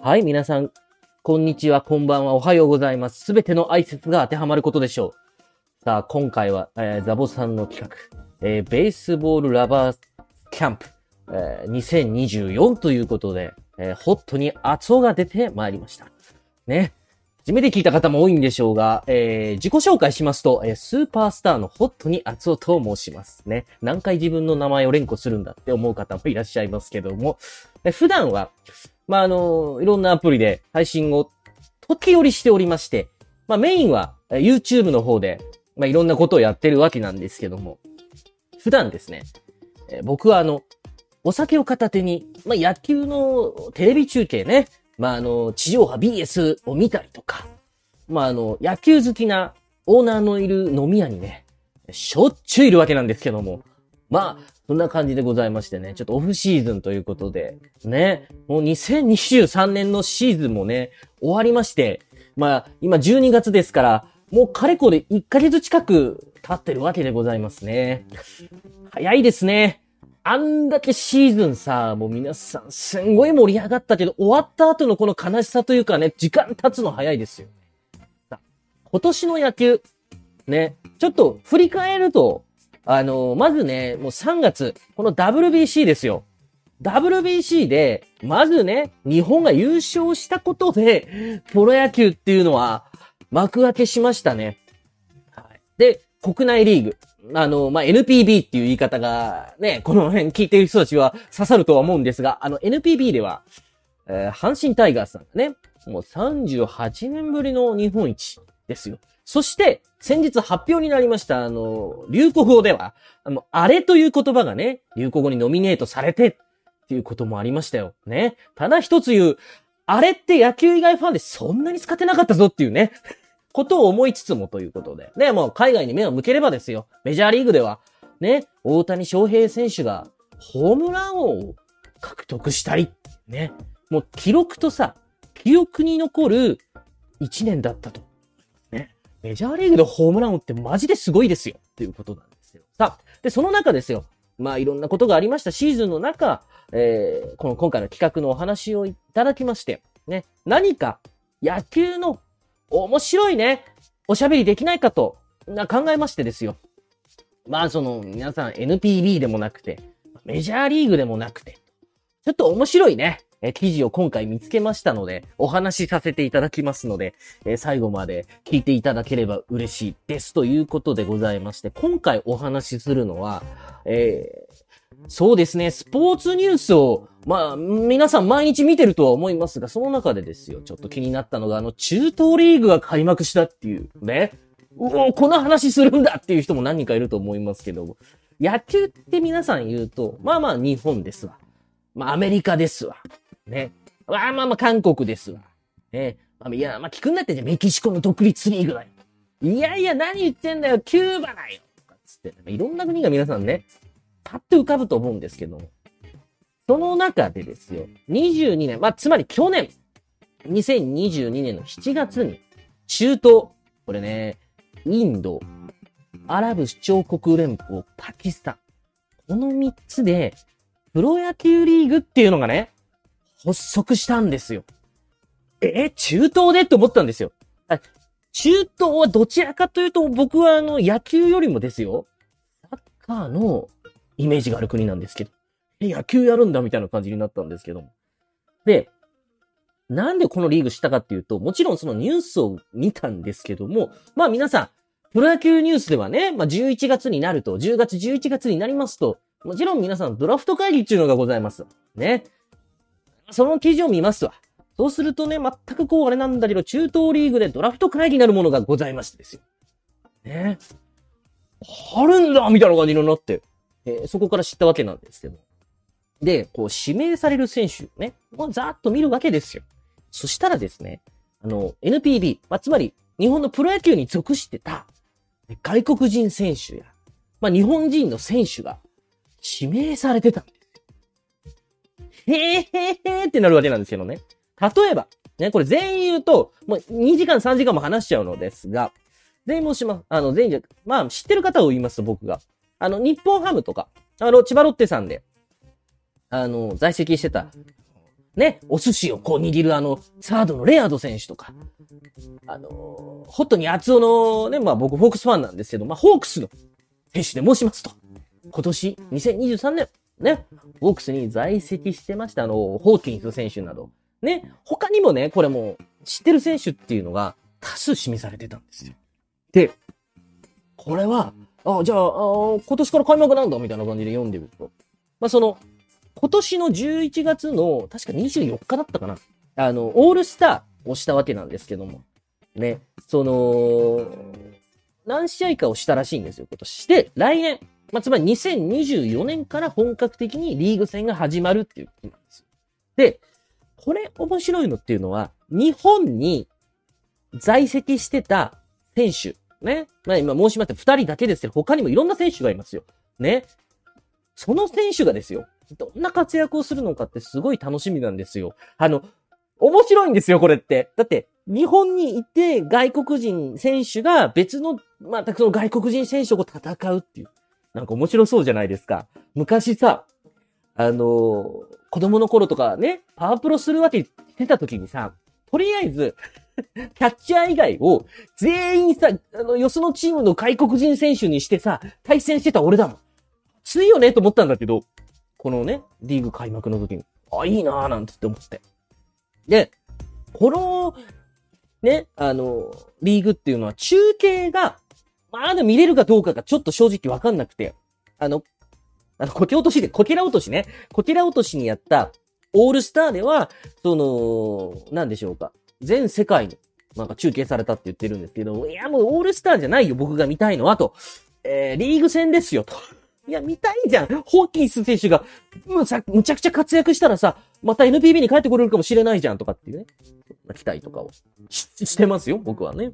はい、皆さん、こんにちは、こんばんは、おはようございます。すべての挨拶が当てはまることでしょう。さあ、今回は、えーザボさんの企画、えーベースボールラバーキャンプ、えー2024ということで、えーホットに熱男が出てまいりました。ね。初めて聞いた方も多いんでしょうが、えー自己紹介しますと、えースーパースターのホットに熱男と申します。ね。何回自分の名前を連呼するんだって思う方もいらっしゃいますけども、普段は、まあ、あの、いろんなアプリで配信を時折しておりまして、まあ、メインは YouTube の方で、まあ、いろんなことをやってるわけなんですけども、普段ですね、えー僕はあの、お酒を片手に、まあ、野球のテレビ中継ね、まあ、あの、地上波 BS を見たりとか、まあ、あの、野球好きなオーナーのいる飲み屋にね、しょっちゅういるわけなんですけども、まあ、そんな感じでございましてね、ちょっとオフシーズンということで、ね、もう2023年のシーズンもね、終わりまして、まあ、今12月ですから、もうかれこれ1ヶ月近く経ってるわけでございますね。早いですね。あんだけシーズンさ、もう皆さんすんごい盛り上がったけど、終わった後のこの悲しさというかね、時間経つの早いですよ。さ今年の野球、ね、ちょっと振り返ると、あのまずね、もう3月、この WBC ですよ。WBC で、まずね、日本が優勝したことで、プロ野球っていうのは幕開けしましたね。はい。で、国内リーグ。あの、まあ、NPB っていう言い方が、ね、この辺聞いてる人たちは刺さるとは思うんですが、あの、NPB では、えー阪神タイガースさんがね、もう38年ぶりの日本一ですよ。そして、先日発表になりました、あの、流行語では、あの、あれという言葉がね、流行語にノミネートされて、っていうこともありましたよ。ね。ただ一つ言う、あれって野球以外ファンでそんなに使ってなかったぞっていうね、ことを思いつつもということで。ね、もう海外に目を向ければですよ。メジャーリーグでは、ね、大谷翔平選手がホームラン王を獲得したり、ね。もう記録とさ、記憶に残る1年だったと。メジャーリーグでホームラン王ってマジですごいですよ。っていうことなんですよ。さあ、で、その中ですよ。まあいろんなことがありましたシーズンの中、えー、この今回の企画のお話をいただきまして、ね、何か野球の面白いね、おしゃべりできないかとな考えましてですよ。まあその皆さん NPB でもなくて、メジャーリーグでもなくて、ちょっと面白いね、え記事を今回見つけましたので、お話しさせていただきますので、え最後まで聞いていただければ嬉しいですということでございまして、今回お話しするのは、えーそうですね、スポーツニュースを、まあ、皆さん毎日見てるとは思いますが、その中でですよ、ちょっと気になったのが、あの、中東リーグが開幕したっていう、ね。うおこの話するんだっていう人も何人かいると思いますけど、野球って皆さん言うと、まあまあ日本ですわ。まあアメリカですわ。ね。まあまあまあ韓国ですわ。ね。まあ、いや、まあ聞くんだってじゃメキシコの独立リーグだよ。いやいや、何言ってんだよ、キューバだよ。とかつって、いろんな国が皆さんね、パッと浮かぶと思うんですけども、その中でですよ、22年、まあ、つまり去年、2022年の7月に、中東、これね、インド、アラブ首長国連邦、パキスタン、この3つで、プロ野球リーグっていうのがね、発足したんですよ。え、中東でって思ったんですよ。中東はどちらかというと、僕はあの、野球よりもですよ、サッカーのイメージがある国なんですけど、え、野球やるんだみたいな感じになったんですけども。で、なんでこのリーグしたかっていうと、もちろんそのニュースを見たんですけども、まあ皆さん、プロ野球ニュースではね、まあ11月になると、10月11月になりますと、もちろん皆さんドラフト会議っていうのがございます。ね。その記事を見ますわ。そうするとね、全くこうあれなんだけど、中東リーグでドラフト会議になるものがございましてですよ。ね。あるんだみたいな感じになって、えーそこから知ったわけなんですけど。で、こう指名される選手ね、もうざーっと見るわけですよ。そしたらですね、あの、NPB、まあ、つまり日本のプロ野球に属してた外国人選手や、まあ、日本人の選手が指名されてたんです。へーへーへーってなるわけなんですけどね。例えば、ね、これ全員言うと、もう2時間3時間も話しちゃうのですが、全員もします、あの、全員じゃ、まあ、知ってる方を言いますと僕が、あの、日本ハムとか、あの、千葉ロッテさんで、あの、在籍してた、ね、お寿司をこう握るあの、サードのレアード選手とか、あの、ホットに厚尾のね、まあ僕ホークスファンなんですけど、まあホークスの選手で申しますと、今年2023年、ね、ホークスに在籍してました、あの、ホーキンス選手など、ね、他にもね、これも知ってる選手っていうのが多数示されてたんですよ。で、これは、あ、じゃあ、あ今年から開幕なんだみたいな感じで読んでると。まあ、その、今年の11月の、確か24日だったかな。あの、オールスターをしたわけなんですけども。ね。その、何試合かをしたらしいんですよ、今年。で、来年、まあ、つまり2024年から本格的にリーグ戦が始まるっていうことなんです。で、これ面白いのっていうのは、日本に在籍してた選手、ね。まあ今申しました二人だけですけど、他にもいろんな選手がいますよ。ね。その選手がですよ、どんな活躍をするのかってすごい楽しみなんですよ。あの、面白いんですよ、これって。だって、日本にいて外国人選手が別の、またその外国人選手と戦うっていう。なんか面白そうじゃないですか。昔さ、あのー、子供の頃とかね、パワープロするわけしてた時にさ、とりあえず、キャッチャー以外を全員さ、あの、よそのチームの外国人選手にしてさ、対戦してた俺だもん。強いよねと思ったんだけど、このね、リーグ開幕の時に、あ、いいなぁなんつって思って。で、この、ね、あの、リーグっていうのは中継が、まだ見れるかどうかがちょっと正直わかんなくて、あの、あの、こけ落としで、こけら落としね。こけら落としにやったオールスターでは、その、なんでしょうか。全世界に、なんか中継されたって言ってるんですけど、いやもうオールスターじゃないよ、僕が見たいのは、と。えー、リーグ戦ですよ、と。いや、見たいじゃん。ホーキンス選手が、むさ、むちゃくちゃ活躍したらさ、また NPB に帰ってこれるかもしれないじゃん、とかっていうね。期待とかをしてますよ、僕はね。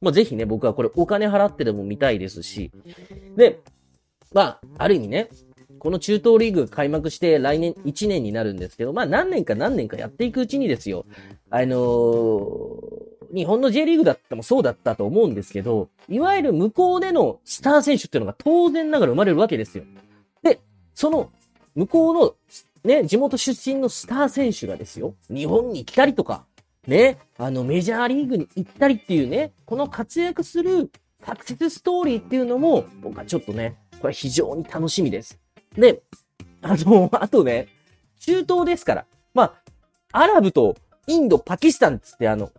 まあ、ぜひね、僕はこれお金払ってでも見たいですし。で、まあ、ある意味ね、この中東リーグ開幕して来年1年になるんですけど、まあ何年か何年かやっていくうちにですよ。あのー、日本の J リーグだってもそうだったと思うんですけど、いわゆる向こうでのスター選手っていうのが当然ながら生まれるわけですよ。で、その向こうのね、地元出身のスター選手がですよ、日本に来たりとか、ね、あのメジャーリーグに行ったりっていうね、この活躍するサクセスストーリーっていうのも、僕はちょっとね、これ非常に楽しみです。で、あの、あとね、中東ですから。まあ、アラブとインド、パキスタンつってあの、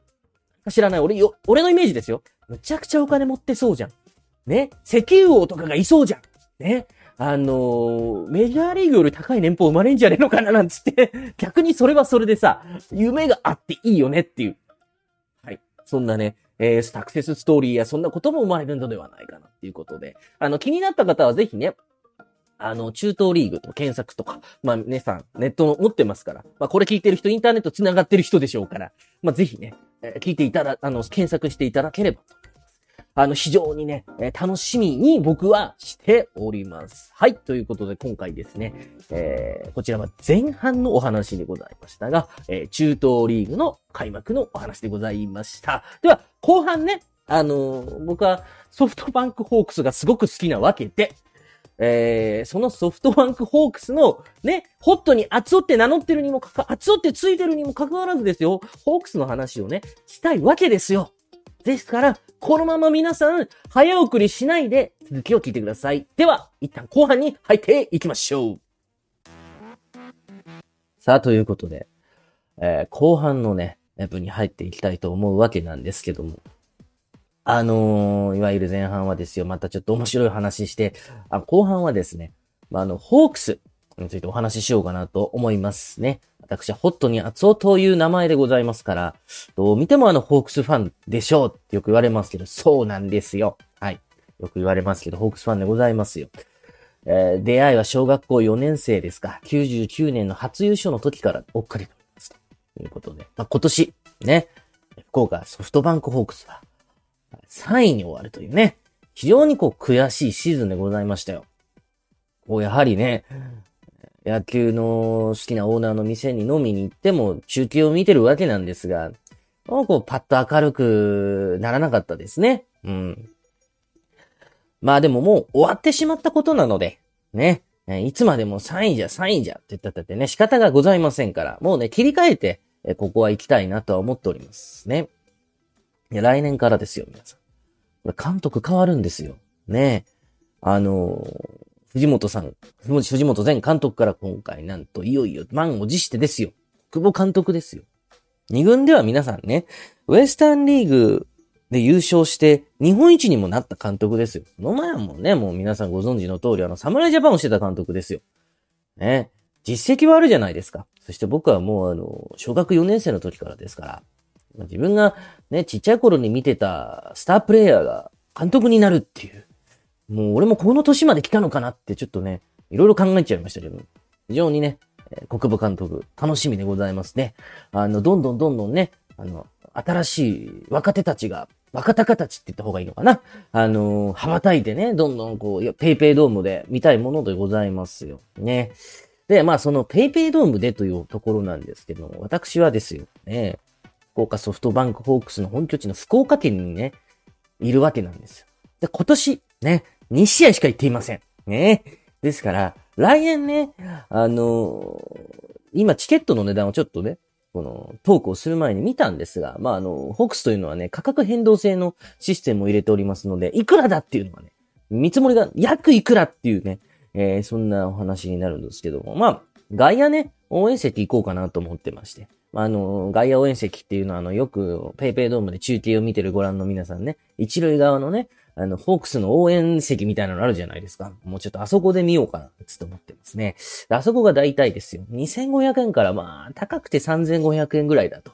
知らない、俺よ、俺のイメージですよ。むちゃくちゃお金持ってそうじゃん。ね？石油王とかがいそうじゃん。ね？あのー、メジャーリーグより高い年俸生まれんじゃねえのかななんつって 逆にそれはそれでさ、夢があっていいよねっていう。はい。そんなね、えー、サクセスストーリーやそんなことも生まれるのではないかなっていうことで。あの、気になった方はぜひね、あの、中東リーグと検索とか、まあ、皆さん、ネット持ってますから、まあ、これ聞いてる人、インターネット繋がってる人でしょうから、まあ、ぜひね、え、聞いていただ、あの、検索していただければと思います。あの、非常にね、え、楽しみに僕はしております。はい。ということで、今回ですね、えー、こちらは前半のお話でございましたが、えー、中東リーグの開幕のお話でございました。では、後半ね、あのー、僕はソフトバンクホークスがすごく好きなわけで、えー、そのソフトバンクホークスの、ね、ホットに熱尾って名乗ってるにもかか、熱尾ってついてるにもかかわらずですよ、ホークスの話をね、したいわけですよ。ですから、このまま皆さん、早送りしないで続きを聞いてください。では、一旦後半に入っていきましょう。さあ、ということで、えー、後半のね、部に入っていきたいと思うわけなんですけども。あのー、いわゆる前半はですよ、またちょっと面白い話して、あ後半はですね、まあ、あの、ホークスについてお話ししようかなと思いますね。私はホットに厚尾という名前でございますから、どう見てもあの、ホークスファンでしょうってよく言われますけど、そうなんですよ。はい。よく言われますけど、ホークスファンでございますよ。えー、出会いは小学校4年生ですか。99年の初優勝の時からおっかりとます。ということで、まあ、今年、ね、福岡ソフトバンクホークスは、3位に終わるというね、非常にこう悔しいシーズンでございましたよ。こうやはりね、野球の好きなオーナーの店に飲みに行っても中継を見てるわけなんですが、こうパッと明るくならなかったですね。うん。まあでももう終わってしまったことなので、ね。いつまでも3位じゃ3位じゃって言ったってね、仕方がございませんから、もうね、切り替えて、ここは行きたいなとは思っておりますね。いや、来年からですよ、皆さん。監督変わるんですよ。ねあの藤本さん、藤本前監督から今回なんといよいよ満を持してですよ。久保監督ですよ。二軍では皆さんね、ウエスタンリーグで優勝して日本一にもなった監督ですよ。その前はもうね、もう皆さんご存知の通りあの、侍ジャパンをしてた監督ですよ。ね。実績はあるじゃないですか。そして僕はもうあの、小学4年生の時からですから、自分がね、ちっちゃい頃に見てたスタープレイヤーが監督になるっていう。もう俺もこの年まで来たのかなってちょっとね、いろいろ考えちゃいましたけど、非常にね、国母監督、楽しみでございますね。あの、どんどんどんどんね、あの、新しい若手たちが、若鷹たちって言った方がいいのかなあの、羽ばたいてね、どんどんこう、ペイペイドームで見たいものでございますよ。ね。で、まあそのペイペイドームでというところなんですけども、私はですよ、ね、福岡ソフトバンクホークスの本拠地の福岡県にね、いるわけなんですよ。で、今年、ね、2試合しか行っていません。ね。ですから、来年ね、あのー、今チケットの値段をちょっとね、このトークをする前に見たんですが、まあ、あの、ホークスというのはね、価格変動制のシステムを入れておりますので、いくらだっていうのはね、見積もりが約いくらっていうね、えー、そんなお話になるんですけども、まあ、外野ね、応援席行こうかなと思ってまして。あの、外野応援席っていうのは、あの、よく、ペイペイドームで中継を見てるご覧の皆さんね、一塁側のね、あの、ホークスの応援席みたいなのあるじゃないですか。もうちょっとあそこで見ようかな、つって思ってますね。あそこが大体ですよ。2500円からまあ、高くて3500円ぐらいだと。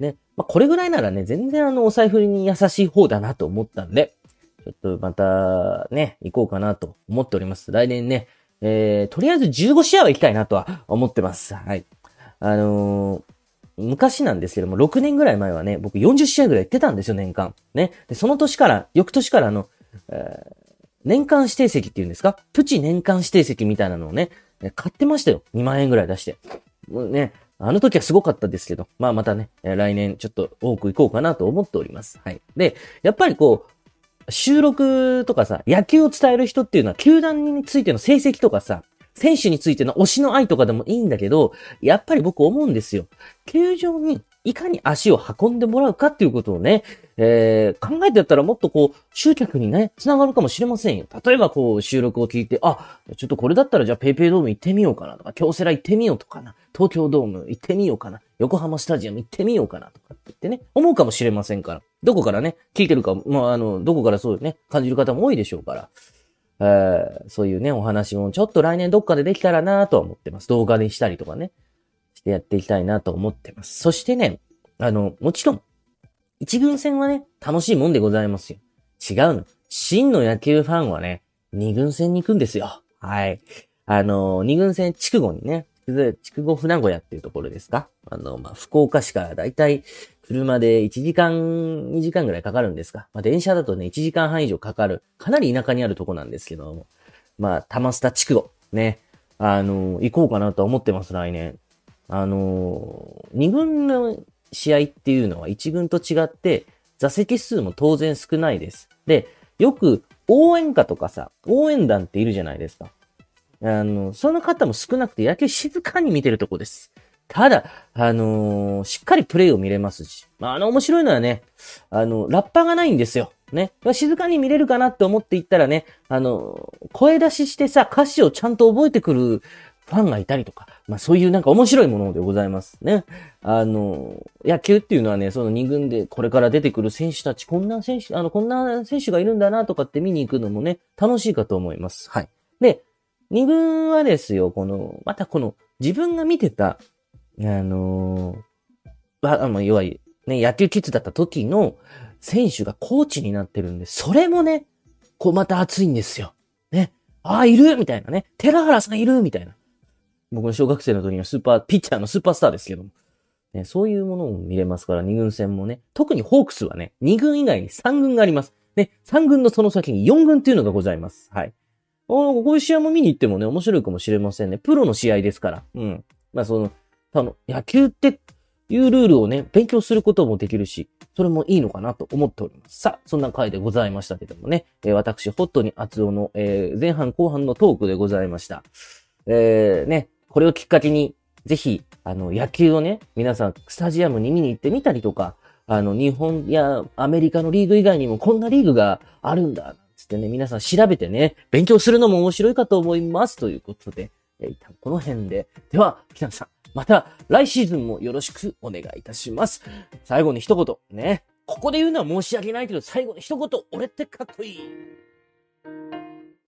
ね。まあ、これぐらいならね、全然あの、お財布に優しい方だなと思ったんで、ちょっとまた、ね、行こうかなと思っております。来年ね、えー、とりあえず15試合は行きたいなとは思ってます。はい。あのー、昔なんですけども、6年ぐらい前はね、僕40試合ぐらい行ってたんですよ、年間。ね。で、その年から、翌年からあの、えー、年間指定席っていうんですか？プチ年間指定席みたいなのをね、買ってましたよ。2万円ぐらい出して。もうね、あの時はすごかったですけど、まあまたね、来年ちょっと多く行こうかなと思っております。はい。で、やっぱりこう、収録とかさ、野球を伝える人っていうのは、球団についての成績とかさ、選手についての推しの愛とかでもいいんだけど、やっぱり僕思うんですよ。球場にいかに足を運んでもらうかっていうことをね、えー、考えてやったらもっとこう、集客にね、繋がるかもしれませんよ。例えばこう、収録を聞いて、あ、ちょっとこれだったらじゃあペイペイドーム行ってみようかなとか、京セラ行ってみようとかな、東京ドーム行ってみようかな、横浜スタジアム行ってみようかなとかって言ってね、思うかもしれませんから。どこからね、聞いてるか、まあ、あの、どこからそうね、感じる方も多いでしょうから。えー、そういうね、お話もちょっと来年どっかでできたらなとは思ってます。動画でしたりとかね、してやっていきたいなと思ってます。そしてね、あの、もちろん、一軍戦はね、楽しいもんでございますよ。違うの。真の野球ファンはね、二軍戦に行くんですよ。はい。あの、二軍戦、筑後にね、筑後船小屋っていうところですか？あの、まあ、福岡市からだいたい車で1時間、2時間ぐらいかかるんですか？まあ、電車だとね、1時間半以上かかる。かなり田舎にあるとこなんですけども。まあ、玉スタ地区をね、あの、行こうかなと思ってます、来年。あの、2軍の試合っていうのは1軍と違って、座席数も当然少ないです。で、よく応援歌とかさ、応援団っているじゃないですか。あの、その方も少なくて野球静かに見てるとこです。ただ、あのー、しっかりプレイを見れますし、まあ、あの、面白いのはね、あの、ラッパーがないんですよ。ね。静かに見れるかなって思っていったらね、あの、声出ししてさ、歌詞をちゃんと覚えてくるファンがいたりとか、まあそういうなんか面白いものでございますね。あの、野球っていうのはね、その二軍でこれから出てくる選手たち、こんな選手、あの、こんな選手がいるんだなとかって見に行くのもね、楽しいかと思います。はい。で、二軍はですよ、この、またこの、自分が見てたあのー、あ、まあ、要は、ね、野球キッズだった時の選手がコーチになってるんで、それもね、こうまた熱いんですよ。ね。ああ、いるみたいなね。寺原さんいるみたいな。僕の小学生の時のスーパー、ピッチャーのスーパースターですけども。ね、そういうものも見れますから、二軍戦もね。特にホークスはね、二軍以外に三軍があります。ね、三軍のその先に四軍っていうのがございます。はい。おこういう試合も見に行ってもね、面白いかもしれませんね。プロの試合ですから。うん。まあその、あの、野球っていうルールをね、勉強することもできるし、それもいいのかなと思っております。さあ、そんな回でございましたけどもね、えー、私、ホットに厚尾の、えー、前半後半のトークでございました。えー、ね、これをきっかけに、ぜひ、あの、野球をね、皆さん、スタジアムに見に行ってみたりとか、あの、日本やアメリカのリーグ以外にもこんなリーグがあるんだ、つってね、皆さん調べてね、勉強するのも面白いかと思います。ということで、えー、一旦この辺で。では、皆さん、また来シーズンもよろしくお願いいたします。最後に一言、ね。ここで言うのは申し訳ないけど、最後に一言、俺ってかっこいい。